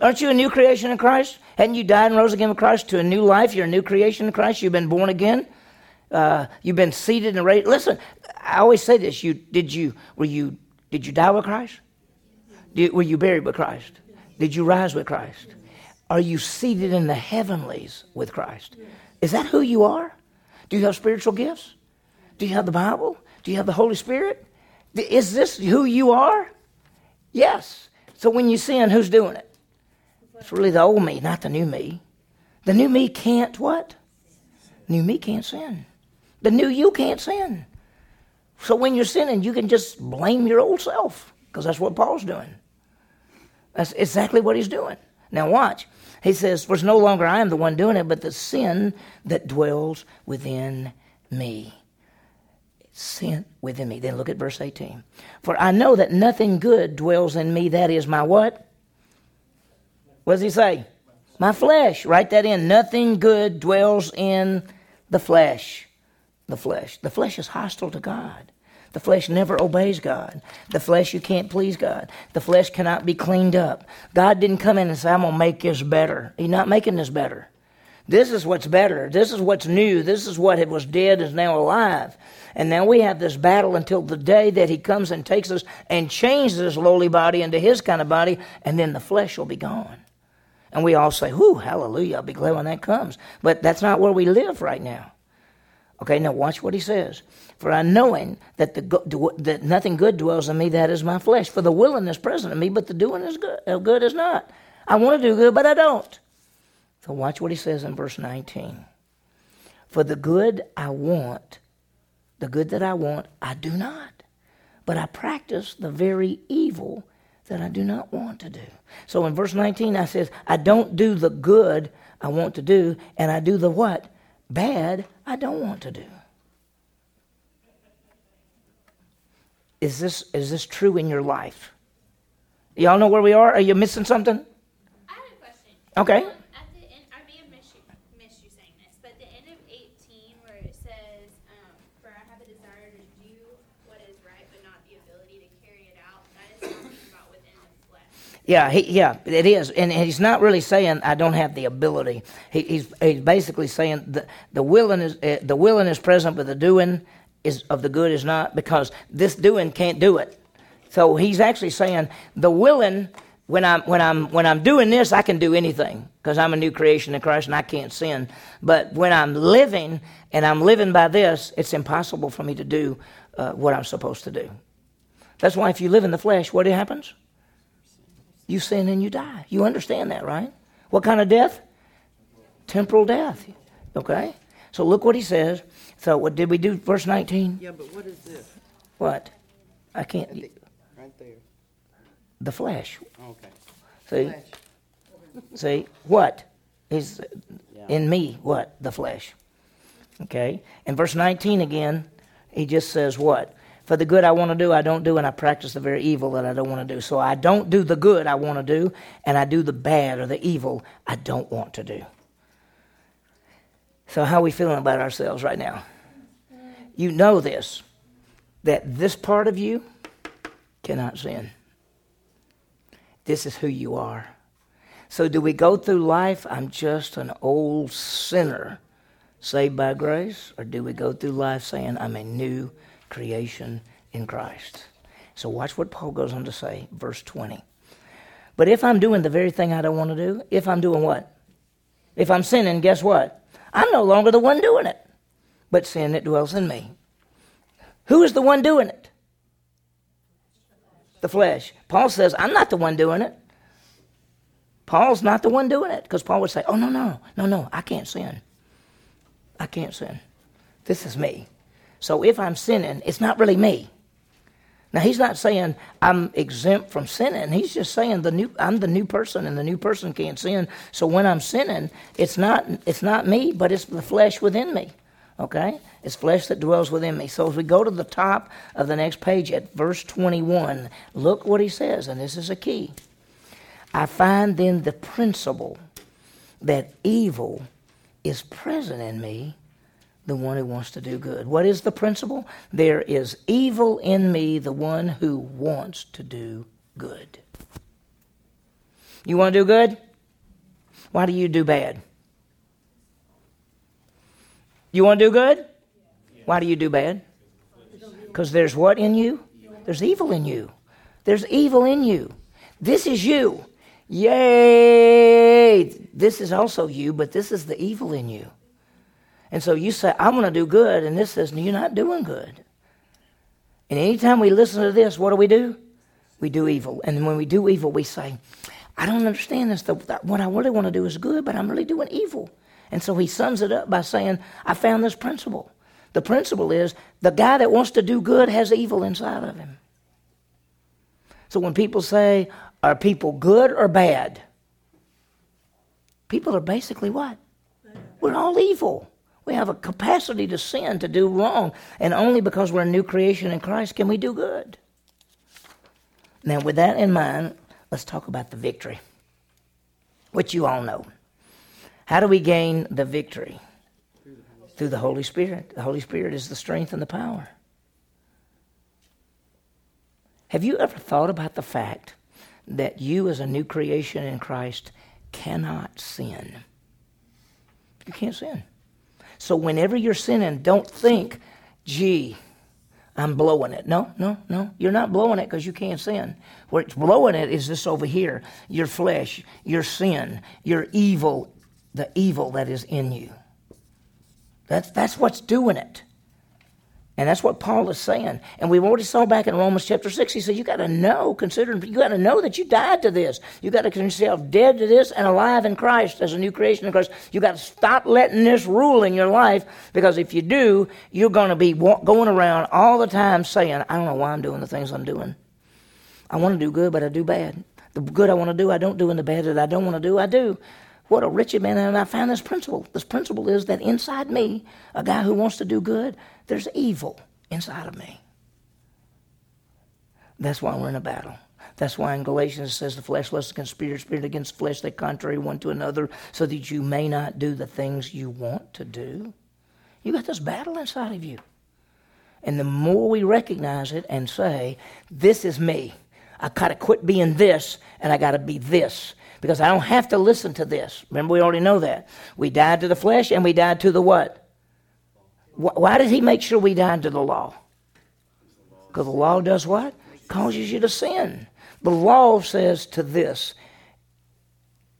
Aren't you a new creation in Christ? Hadn't you died and rose again with Christ to a new life? You're a new creation in Christ. You've been born again. Uh, you've been seated and raised. Listen, I always say this. You did you were you did you die with Christ? Did, were you buried with Christ? Did you rise with Christ? Are you seated in the heavenlies with Christ? Is that who you are? Do you have spiritual gifts? Do you have the Bible? Do you have the Holy Spirit? Is this who you are? Yes. So when you sin, who's doing it? It's really the old me, not the new me. The new me can't what? New me can't sin. The new you can't sin. So when you're sinning, you can just blame your old self because that's what Paul's doing. That's exactly what he's doing. Now watch. He says, For it's no longer I am the one doing it, but the sin that dwells within me sin within me. Then look at verse 18. For I know that nothing good dwells in me, that is my what? What does he say? My flesh. Write that in. Nothing good dwells in the flesh. The flesh. The flesh is hostile to God. The flesh never obeys God. The flesh, you can't please God. The flesh cannot be cleaned up. God didn't come in and say, I'm going to make this better. He's not making this better. This is what's better. This is what's new. This is what was dead is now alive. And now we have this battle until the day that he comes and takes us and changes this lowly body into his kind of body, and then the flesh will be gone. And we all say, Whoo, hallelujah, I'll be glad when that comes. But that's not where we live right now. Okay, now watch what he says. For I knowing that the that nothing good dwells in me, that is my flesh. For the willing is present in me, but the doing is good. Uh, good is not. I want to do good, but I don't. So watch what he says in verse 19. For the good I want, the good that I want, I do not. But I practice the very evil that I do not want to do. So in verse 19, I says, I don't do the good I want to do, and I do the what? Bad I don't want to do. Is this, is this true in your life? Y'all know where we are? Are you missing something? I have a question. Okay. Yeah, he, yeah, it is, and he's not really saying I don't have the ability. He, he's he's basically saying the the willing is uh, the willing is present, but the doing is of the good is not because this doing can't do it. So he's actually saying the willing when I'm when I'm when I'm doing this, I can do anything because I'm a new creation in Christ and I can't sin. But when I'm living and I'm living by this, it's impossible for me to do uh, what I'm supposed to do. That's why if you live in the flesh, what happens? You sin and you die. You understand that, right? What kind of death? Temporal death. Okay? So look what he says. So what did we do? Verse 19? Yeah, but what is this? What? I can't. Right there. The flesh. Okay. See? Flesh. See? What is Yeah. in me? What? The flesh. Okay? In verse 19 again, he just says what? For the good I want to do, I don't do, and I practice the very evil that I don't want to do. So I don't do the good I want to do, and I do the bad or the evil I don't want to do. So, how are we feeling about ourselves right now? You know this, that this part of you cannot sin. This is who you are. So, do we go through life? I'm just an old sinner saved by grace? Or do we go through life saying, I'm a new creation in Christ? So, watch what Paul goes on to say, verse 20. But if I'm doing the very thing I don't want to do, if I'm doing what? If I'm sinning, guess what? I'm no longer the one doing it, but sin that dwells in me. Who is the one doing it? The flesh. Paul says, I'm not the one doing it. Paul's not the one doing it because Paul would say, Oh, no, no, no, no, I can't sin. I can't sin. This is me. So if I'm sinning, it's not really me. Now he's not saying I'm exempt from sinning. He's just saying the new I'm the new person and the new person can't sin. So when I'm sinning, it's not it's not me, but it's the flesh within me. Okay? It's flesh that dwells within me. So as we go to the top of the next page at verse 21, look what he says, and this is a key. I find then the principle that evil is present in me the one who wants to do good. What is the principle? There is evil in me, the one who wants to do good. You want to do good? Why do you do bad? You want to do good? Why do you do bad? Because there's what in you? There's evil in you. There's evil in you. This is you. Yay! This is also you, but this is the evil in you. And so you say, I want to do good, and this says, You're not doing good. And anytime we listen to this, what do we do? We do evil. And when we do evil, we say, I don't understand this. What I really want to do is good, but I'm really doing evil. And so he sums it up by saying, I found this principle. The principle is the guy that wants to do good has evil inside of him. So when people say, Are people good or bad? People are basically what? We're all evil. We have a capacity to sin, to do wrong, and only because we're a new creation in Christ can we do good. Now, with that in mind, let's talk about the victory, which you all know. How do we gain the victory? Through the Holy Spirit. The Holy Spirit is the strength and the power. Have you ever thought about the fact that you, as a new creation in Christ, cannot sin? You can't sin. So whenever you're sinning, don't think, gee, I'm blowing it. No, no, no. You're not blowing it because you can't sin. Where it's blowing it is this over here your flesh, your sin, your evil, the evil that is in you. That's, that's what's doing it. And that's what Paul is saying. And we've already saw back in Romans chapter 6, he said, You got to know, considering, you got to know that you died to this. You got to consider yourself dead to this and alive in Christ as a new creation in Christ. You got to stop letting this rule in your life because if you do, you're going to be going around all the time saying, I don't know why I'm doing the things I'm doing. I want to do good, but I do bad. The good I want to do, I don't do, and the bad that I don't want to do, I do. What a wretched man. And I found this principle. This principle is that inside me, a guy who wants to do good, there's evil inside of me. That's why we're in a battle. That's why in Galatians it says the flesh lusts against spirit, spirit against flesh, they contrary one to another, so that you may not do the things you want to do. You got this battle inside of you. And the more we recognize it and say, This is me. I gotta quit being this and I gotta be this because I don't have to listen to this. Remember, we already know that. We died to the flesh and we died to the what? Why did he make sure we died to the law? Because the law does what? Causes you to sin. The law says to this,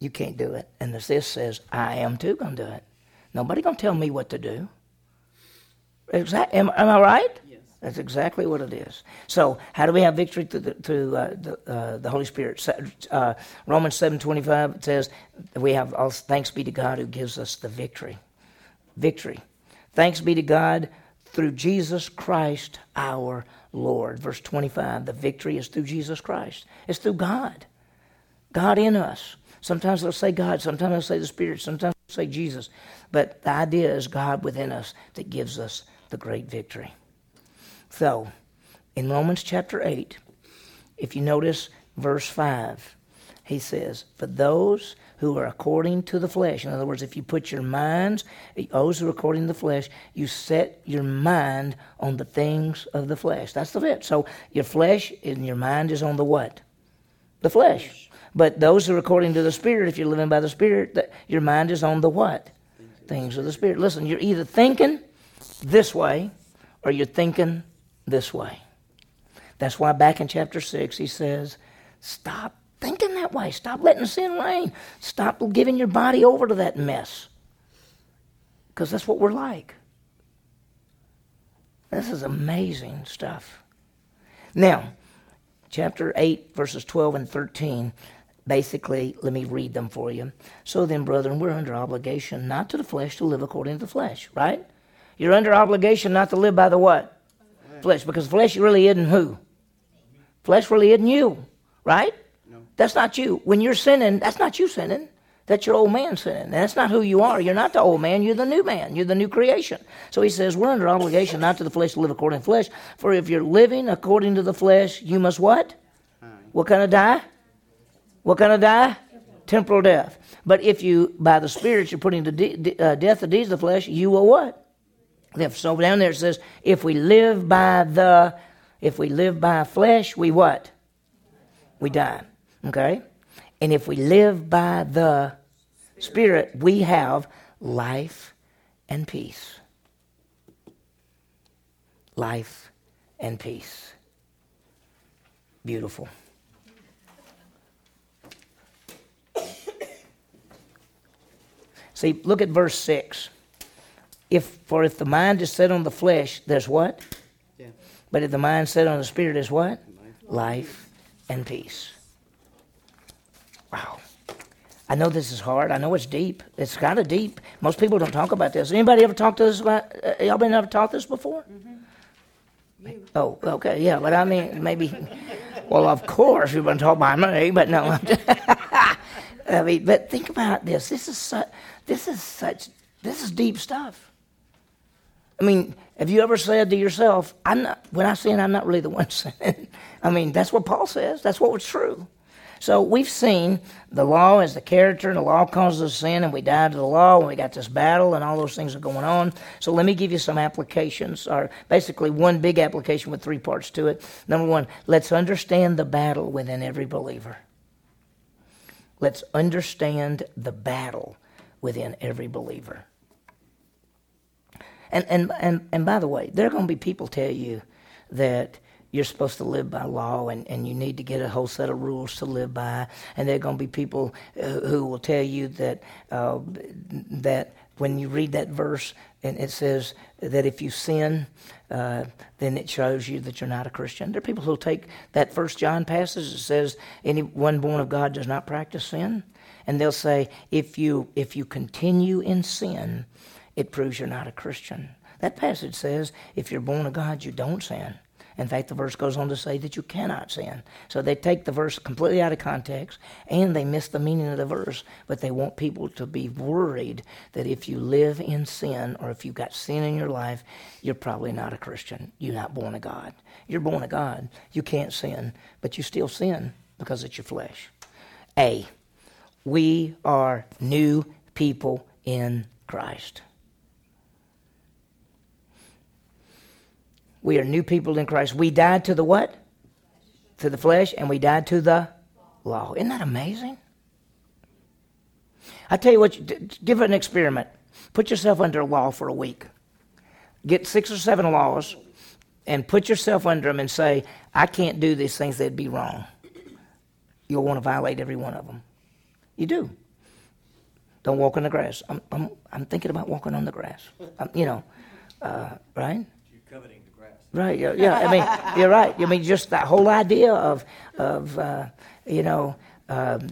you can't do it. And this says, I am too going to do it. Nobody going to tell me what to do. Exactly. Am, am I right? That's exactly what it is. So, how do we have victory through the, through, uh, the, uh, the, Holy Spirit? Uh, Romans seven twenty five says we have all thanks be to God who gives us the victory. Victory. Thanks be to God through Jesus Christ our Lord. Verse twenty five. The victory is through Jesus Christ. It's through God. God in us. Sometimes they'll say God. Sometimes they'll say the Spirit. Sometimes they'll say Jesus. But the idea is God within us that gives us the great victory. So, in Romans chapter 8, if you notice verse 5, he says, For those who are according to the flesh, in other words, if you put your minds, those who are according to the flesh, you set your mind on the things of the flesh. That's the it. So your flesh and your mind is on the what? The flesh. But those who are according to the Spirit, if you're living by the Spirit, that your mind is on the what? Things of the Spirit. Listen, you're either thinking this way or you're thinking this way. That's why back in chapter 6, he says, Stop thinking that way. Stop letting sin reign. Stop giving your body over to that mess. Because that's what we're like. This is amazing stuff. Now, chapter 8, verses 12 and 13, basically, let me read them for you. So then, brethren, we're under obligation not to the flesh to live according to the flesh, right? You're under obligation not to live by the what? Flesh. Because flesh really isn't who? Flesh really isn't you, right? No. That's not you. When you're sinning, that's not you sinning. That's your old man sinning. And That's not who you are. You're not the old man. You're the new man. You're the new creation. So he says, we're under obligation not to the flesh to live according to flesh. For if you're living according to the flesh, you must what? What kind of die? What kind of die? Temporal death. But if you, by the Spirit, you're putting to de- uh, death the deeds of the flesh, you will what? Live. So down there it says, if we live by the, if we live by flesh, we what? We die. Okay? And if we live by the Spirit, we have life and peace. Life and peace. Beautiful. See, look at verse 6. If for if the mind is set on the flesh, there's what? Yeah. But if the mind set on the spirit is what? Life and peace. Wow. I know this is hard. I know it's deep. It's kind of deep. Most people don't talk about this. Anybody ever talked to this about? Uh, y'all been ever taught this before? Mm-hmm. Oh, okay, yeah. But I mean, maybe. Well, of course you've been taught by me, but no. I mean, but think about this. This is such. This is such. This is deep stuff. I mean, have you ever said to yourself, "I'm not." When I sin, I'm not really the one sinning. I mean, that's what Paul says. That's what was true. So we've seen the law as the character, and the law causes us sin, and we die to the law, and we got this battle, and all those things are going on. So let me give you some applications, or basically one big application with three parts to it. Number one, let's understand the battle within every believer. Let's understand the battle within every believer. And, and, and, and by the way, there are going to be people tell you that you're supposed to live by law and, and you need to get a whole set of rules to live by. And there are going to be people uh, who will tell you that, uh, that when you read that verse and it says that if you sin, uh, then it shows you that you're not a Christian. There are people who will take that First John passage that says anyone born of God does not practice sin, and they'll say if you if you continue in sin, it proves you're not a Christian. That passage says if you're born of God, you don't sin. In fact, the verse goes on to say that you cannot sin. So they take the verse completely out of context and they miss the meaning of the verse, but they want people to be worried that if you live in sin or if you've got sin in your life, you're probably not a Christian. You're not born of God. You're born of God. You can't sin, but you still sin because it's your flesh. A, we are new people in Christ. We are new people in Christ. We died to the what? To the flesh, and we died to the law. Isn't that amazing? I tell you what, give it an experiment. Put yourself under a law for a week. Get six or seven laws and put yourself under them and say, I can't do these things, they'd be wrong. You'll want to violate every one of them. You do. Don't walk on the grass. I'm, I'm, I'm thinking about walking on the grass. I'm, you know, uh, right? Right. Yeah. yeah. I mean, you're right. I mean, just that whole idea of of uh, you know. Um,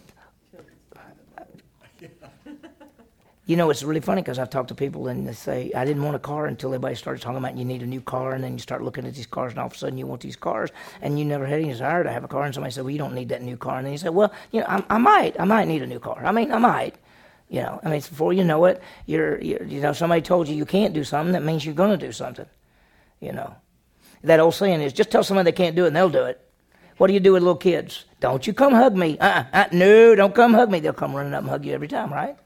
you know, it's really funny because I've talked to people and they say, I didn't want a car until everybody started talking about you need a new car. And then you start looking at these cars and all of a sudden you want these cars and you never had any desire to have a car. And somebody said, Well, you don't need that new car. And then you say, Well, you know, I, I might. I might need a new car. I mean, I might. You know, I mean, before you know it, you're, you're you know, somebody told you you can't do something, that means you're going to do something. You know. That old saying is just tell someone they can't do it and they'll do it. What do you do with little kids? Don't you come hug me. Uh-uh, uh, no, don't come hug me. They'll come running up and hug you every time, right?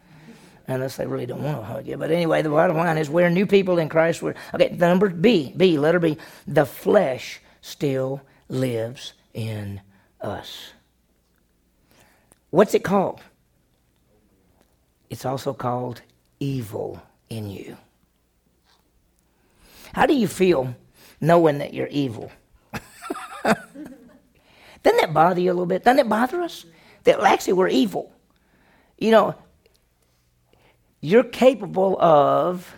Unless they really don't want to hug you. But anyway, the bottom line is we're new people in Christ. We're, okay, the number B, B, letter B. The flesh still lives in us. What's it called? It's also called evil in you. How do you feel knowing that you're evil? Doesn't that bother you a little bit? Doesn't it bother us? That actually we're evil. You know, you're capable of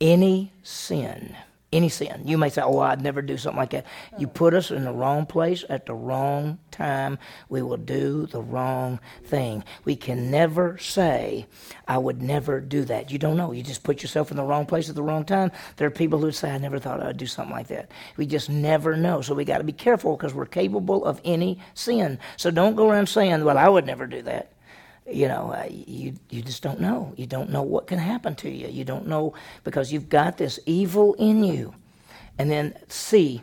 any sin any sin. You may say, Oh, I'd never do something like that. You put us in the wrong place at the wrong time, we will do the wrong thing. We can never say, I would never do that. You don't know. You just put yourself in the wrong place at the wrong time. There are people who say, I never thought I'd do something like that. We just never know. So we got to be careful because we're capable of any sin. So don't go around saying, Well, I would never do that you know, uh, you you just don't know. You don't know what can happen to you. You don't know because you've got this evil in you. And then C.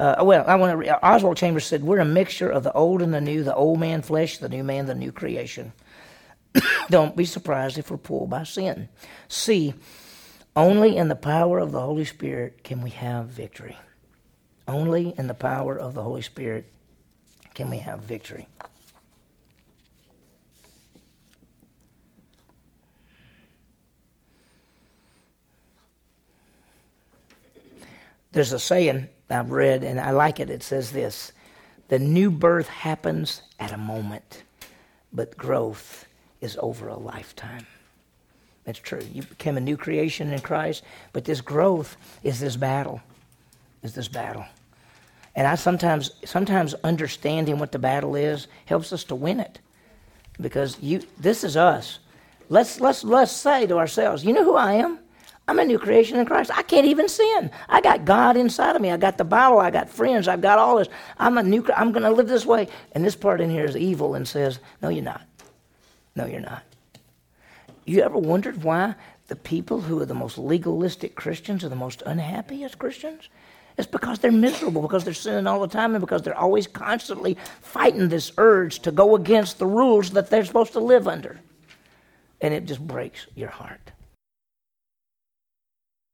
Uh, well, I want to. Oswald Chambers said, "We're a mixture of the old and the new, the old man flesh, the new man, the new creation." don't be surprised if we're pulled by sin. C. Only in the power of the Holy Spirit can we have victory. Only in the power of the Holy Spirit can we have victory. There's a saying I've read, and I like it. It says this The new birth happens at a moment, but growth is over a lifetime. That's true. You became a new creation in Christ, but this growth is this battle. Is this battle. And I sometimes sometimes understanding what the battle is helps us to win it. Because you this is us. Let's let's let's say to ourselves, you know who I am? I'm a new creation in Christ. I can't even sin. I got God inside of me. I got the Bible. I got friends. I've got all this. I'm a new. I'm going to live this way. And this part in here is evil and says, "No, you're not. No, you're not." You ever wondered why the people who are the most legalistic Christians are the most unhappy as Christians? It's because they're miserable, because they're sinning all the time, and because they're always constantly fighting this urge to go against the rules that they're supposed to live under. And it just breaks your heart.